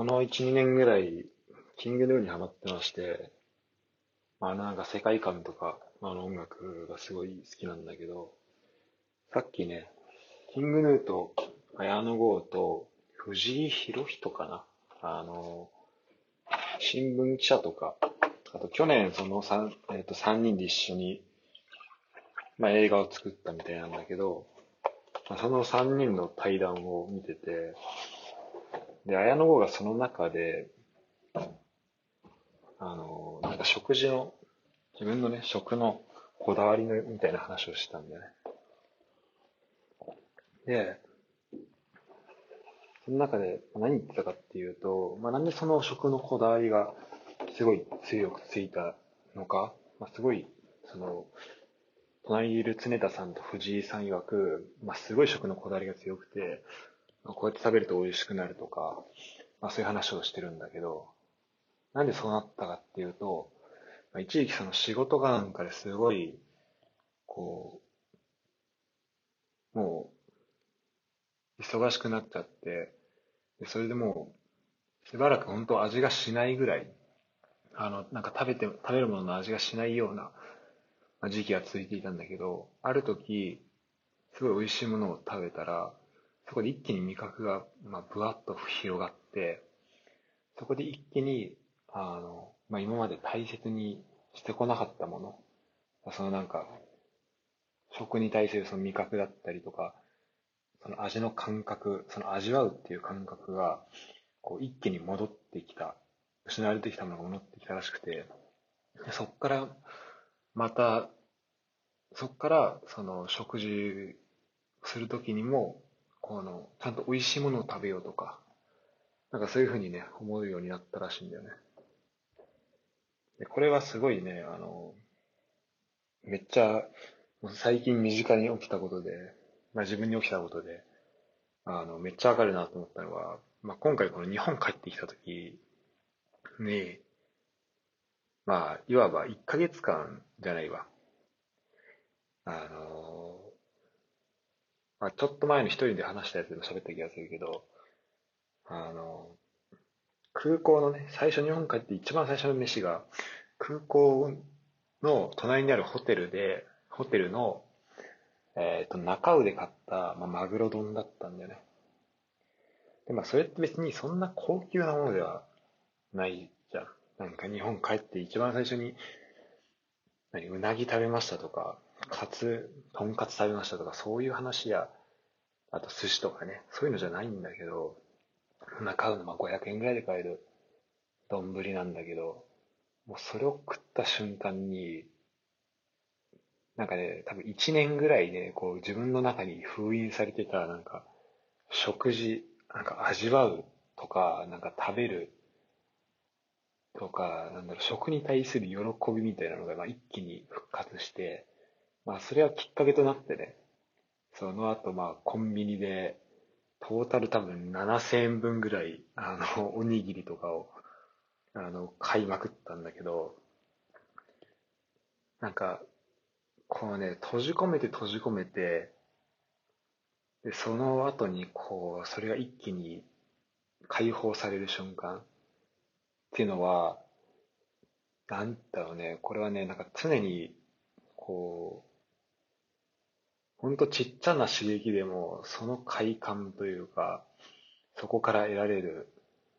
この1、2年ぐらい、キングヌーにハマってまして、あなんか世界観とか、あの音楽がすごい好きなんだけど、さっきね、キングヌーと綾野剛と藤井博人かな？あの、新聞記者とか、あと去年その3、えっと3人で一緒に、まあ、映画を作ったみたいなんだけど、まあその3人の対談を見てて、で、綾野剛がその中で、あの、なんか食事の、自分のね、食のこだわりのみたいな話をしたんだよね。で、その中で何言ってたかっていうと、まあ、なんでその食のこだわりがすごい強くついたのか、まあ、すごい、その、隣にいる常田さんと藤井さん曰く、まあ、すごい食のこだわりが強くて、こうやって食べると美味しくなるとか、まあ、そういう話をしてるんだけど、なんでそうなったかっていうと、まあ、一時期その仕事がなんかですごい、こう、もう、忙しくなっちゃって、でそれでもう、しばらく本当味がしないぐらい、あの、なんか食べて、食べるものの味がしないような時期が続いていたんだけど、ある時、すごい美味しいものを食べたら、そこで一気に味覚が、まあ、ぶわっと広がって、そこで一気に、あの、まあ、今まで大切にしてこなかったもの、そのなんか、食に対するその味覚だったりとか、その味の感覚、その味わうっていう感覚が、こう一気に戻ってきた、失われてきたものが戻ってきたらしくて、でそっから、また、そっから、その食事するときにも、この、ちゃんと美味しいものを食べようとか、なんかそういうふうにね、思うようになったらしいんだよね。でこれはすごいね、あの、めっちゃ、最近身近に起きたことで、まあ自分に起きたことで、あの、めっちゃわかるなと思ったのは、まあ今回この日本帰ってきたときに、まあ、いわば1ヶ月間じゃないわ。あの、まあちょっと前の一人で話したやつでも喋った気がするけど、あの、空港のね、最初日本帰って一番最初の飯が、空港の隣にあるホテルで、ホテルの、えっ、と、中尾で買った、まあ、マグロ丼だったんだよね。で、まあ、それって別にそんな高級なものではないじゃん。なんか日本帰って一番最初に、何、うなぎ食べましたとか、カツ、とんかつ食べましたとか、そういう話や、あと寿司とかね、そういうのじゃないんだけど、中尾のまあ500円ぐらいで買える丼なんだけど、もうそれを食った瞬間に、なんかね、多分1年ぐらいね、こう自分の中に封印されてた、なんか、食事、なんか味わうとか、なんか食べるとか、なんだろう、食に対する喜びみたいなのが、まあ、一気に復活して、まあ、それはきっかけとなってね、その後、まあ、コンビニで、トータル多分7000円分ぐらい、あの、おにぎりとかを、あの、買いまくったんだけど、なんか、このね、閉じ込めて閉じ込めて、で、その後にこう、それが一気に解放される瞬間っていうのは、なんだろうね、これはね、なんか常に、こう、ほんとちっちゃな刺激でも、その快感というか、そこから得られる、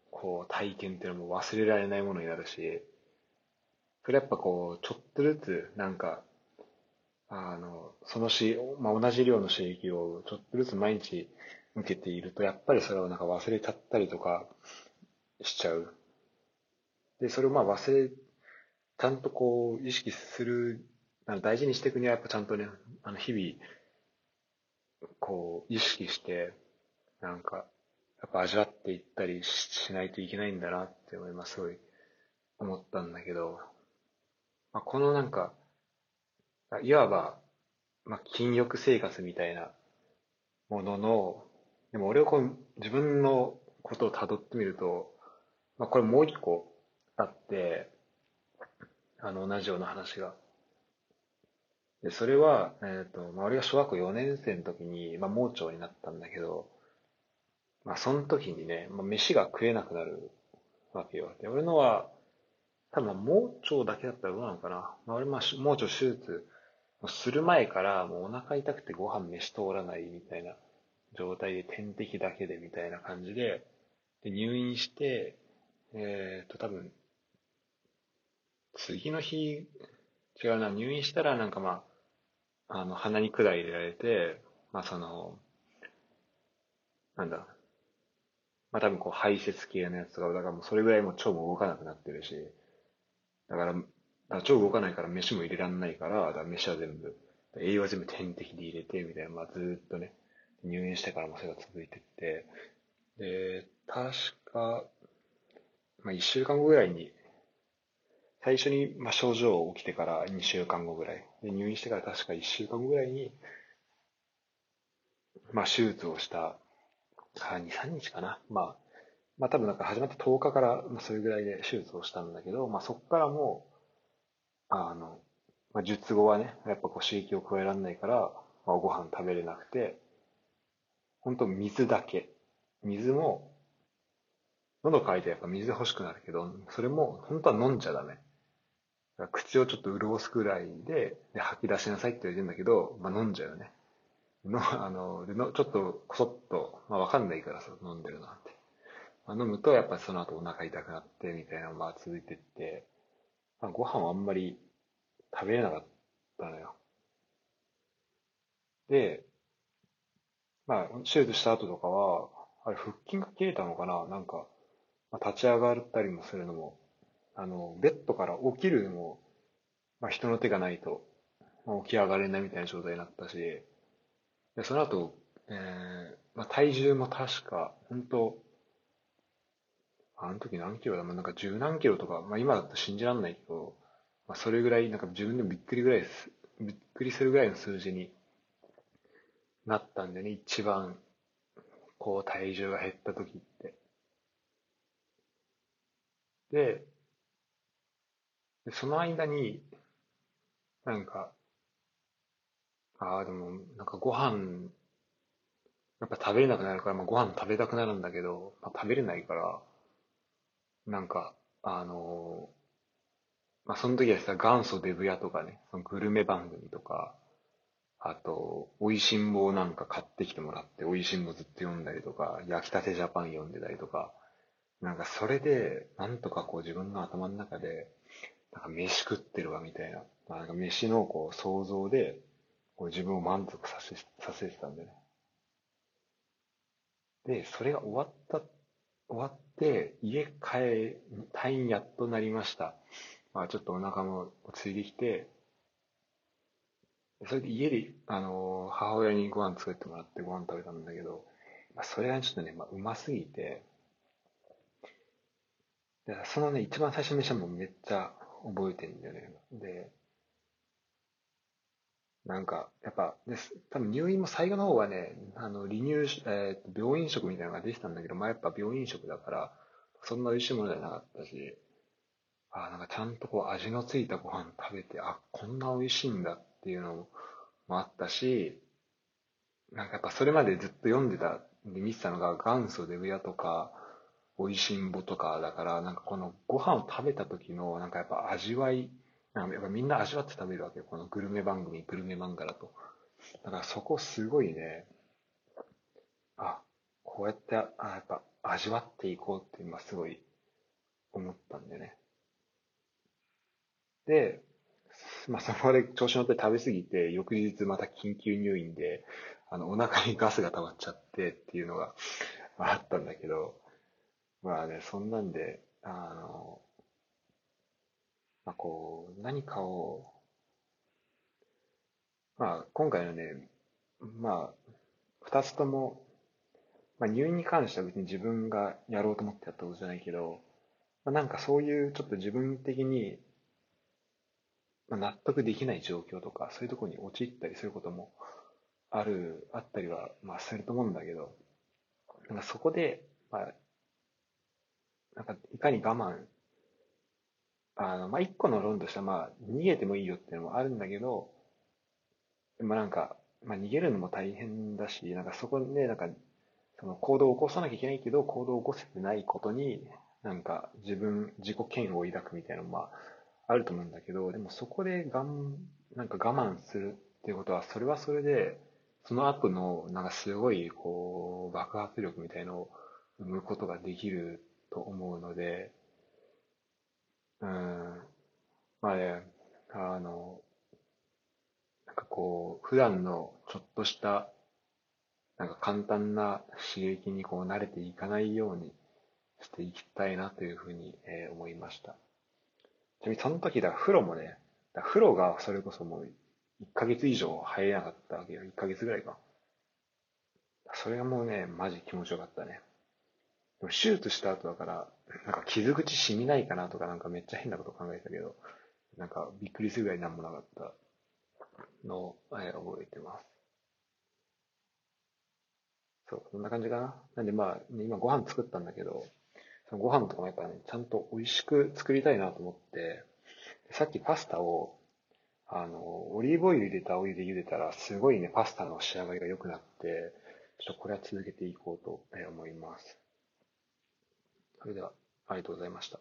こう、体験っていうのも忘れられないものになるし、それやっぱこう、ちょっとずつ、なんか、あの、そのし、まあ、同じ量の刺激をちょっとずつ毎日受けていると、やっぱりそれをなんか忘れちゃったりとかしちゃう。で、それをまあ忘れ、ちゃんとこう意識する、大事にしていくにはやっぱちゃんとね、あの日々、こう意識して、なんか、やっぱ味わっていったりしないといけないんだなって思います。すごい思ったんだけど、まあ、このなんか、いわば、まあ、禁欲生活みたいなものの、でも俺はこう自分のことを辿ってみると、まあ、これもう一個あって、あの、同じような話が。で、それは、えっ、と、まあ、俺が小学校4年生の時に、まあ、盲腸になったんだけど、まあその時にね、まあ、飯が食えなくなるわけよ。で、俺のは、多分盲腸だけだったらどうなのかな。まあ、俺まあ盲腸手術する前からもうお腹痛くてご飯飯通らないみたいな状態で点滴だけでみたいな感じで、で入院して、えっ、ー、と多分、次の日、違うな、入院したらなんかまあ、あの、鼻に管入れられて、まあその、なんだ、まあ多分こう排泄系のやつとか、だからもうそれぐらいもう腸も動かなくなってるし、だから、から腸動かないから飯も入れらんないから、だから飯は全部、栄養は全部点滴で入れて、みたいな、まあずっとね、入院してからもそれが続いてって、で、確か、まあ一週間後ぐらいに、最初に、まあ、症状起きてから2週間後ぐらい。で、入院してから確か1週間後ぐらいに、まあ、手術をした、2、3日かな。まあ、まあ多分なんか始まって10日から、まあそれぐらいで手術をしたんだけど、まあそこからもう、あの、まあ術後はね、やっぱこう刺激を加えられないから、まあご飯食べれなくて、本当水だけ。水も、喉乾いてやっぱ水欲しくなるけど、それも本当は飲んじゃダメ。口をちょっと潤すくらいで、で吐き出しなさいって言われてんだけど、まあ飲んじゃうよね。の、あの、でのちょっとこそっと、まあわかんないからさ、飲んでるなんて。まあ、飲むとやっぱりその後お腹痛くなってみたいなのが続いてって、まあ、ご飯はあんまり食べれなかったのよ。で、まあ、手術した後とかは、あれ、腹筋が切れたのかな？なんか、まあ、立ち上がったりもするのも、あの、ベッドから起きるのも、まあ、人の手がないと、まあ、起き上がれないみたいな状態になったし、で、その後、えー、まあ、体重も確か、本当あの時何キロだ、まあ、なんか十何キロとか、まあ今だと信じらんないけど、まあそれぐらい、なんか自分でもびっくりぐらいです、びっくりするぐらいの数字になったんでね、一番、こう体重が減った時って。で、でその間に、なんか、ああ、でも、なんかご飯、やっぱ食べれなくなるから、まあ、ご飯食べたくなるんだけど、まあ、食べれないから、なんか、あのまあ、その時はさ、元祖デブ屋とかね、そのグルメ番組とか、あと、美味しんぼなんか買ってきてもらって、美味しんぼずっと読んだりとか、焼きたてジャパン読んでたりとか、なんかそれで、なんとかこう自分の頭の中で、なんか飯食ってるわみたいな、まあ、なんか飯のこう想像で、こう自分を満足させ、させてたんでね。で、それが終わった終わって、家帰、退院やっとなりました。まあちょっとお腹も落ち着いてきて、それで家で、あの、母親にご飯作ってもらってご飯食べたんだけど、まあ、それがちょっとね、まあ、うますぎて、でそのね、一番最初の飯はもうめっちゃ覚えてんだよね。で、なんか、やっぱ、で多分入院も最後の方はね、あの、離乳、えー、病院食みたいなのができたんだけど、まあやっぱ病院食だから、そんな美味しいものじゃなかったし、あなんかちゃんとこう味のついたご飯食べて、あ、こんな美味しいんだっていうのもあったし、なんかやっぱそれまでずっと読んでた、で見てたのが元祖デブ屋とか、美味しんぼとかだから、なんかこのご飯を食べた時の、なんかやっぱ味わい、やっぱみんな味わって食べるわけよ。このグルメ番組、グルメ漫画だと。だからそこすごいね、あ、こうやって、あ、やっぱ味わっていこうって今すごい思ったんでね。で、まあそこで調子乗って食べ過ぎて、翌日また緊急入院で、あの、お腹にガスが溜まっちゃってっていうのがあったんだけど、まあね、そんなんで、あの、まあ、こう、何かを、まあ、今回のね、まあ、二つとも、まあ、入院に関しては別に自分がやろうと思ってやったことじゃないけど、まあ、なんかそういうちょっと自分的に、まあ、納得できない状況とか、そういうところに陥ったりすることもある、あったりは、まあ、すると思うんだけど、なんかそこで、まあ、なんかいかに我慢あの、まあ、一個の論としては、まあ、逃げてもいいよっていうのもあるんだけど、でもなんか、まあ、逃げるのも大変だし、なんかそこで、なんか、その行動を起こさなきゃいけないけど、行動を起こせてないことに、なんか自分、自己嫌悪を抱くみたいなのも、まあ、あると思うんだけど、でもそこでがん、なんか我慢するっていうことは、それはそれで、その後の、なんかすごい、こう、爆発力みたいのを生むことができると思うので、うん、まあね、あの、なんかこう、普段のちょっとした、なんか簡単な刺激にこう慣れていかないようにしていきたいなというふうに、えー、思いました。ちなみにその時だ、風呂もね、風呂がそれこそもう1ヶ月以上入れなかったわけよ。1ヶ月ぐらいか。それがもうね、マジ気持ちよかったね。でも手術した後だから、なんか傷口染みないかなとかなんかめっちゃ変なこと考えてたけど、なんかびっくりするぐらいなんもなかったのを、えー、覚えてます。そう、こんな感じかな。なんでまあ、今ご飯作ったんだけど、そのご飯とかもやっぱね、ちゃんと美味しく作りたいなと思って、さっきパスタを、あの、オリーブオイル入れたお湯で茹でたら、すごいね、パスタの仕上がりが良くなって、ちょっとこれは続けていこうと思います。それでは、ありがとうございました。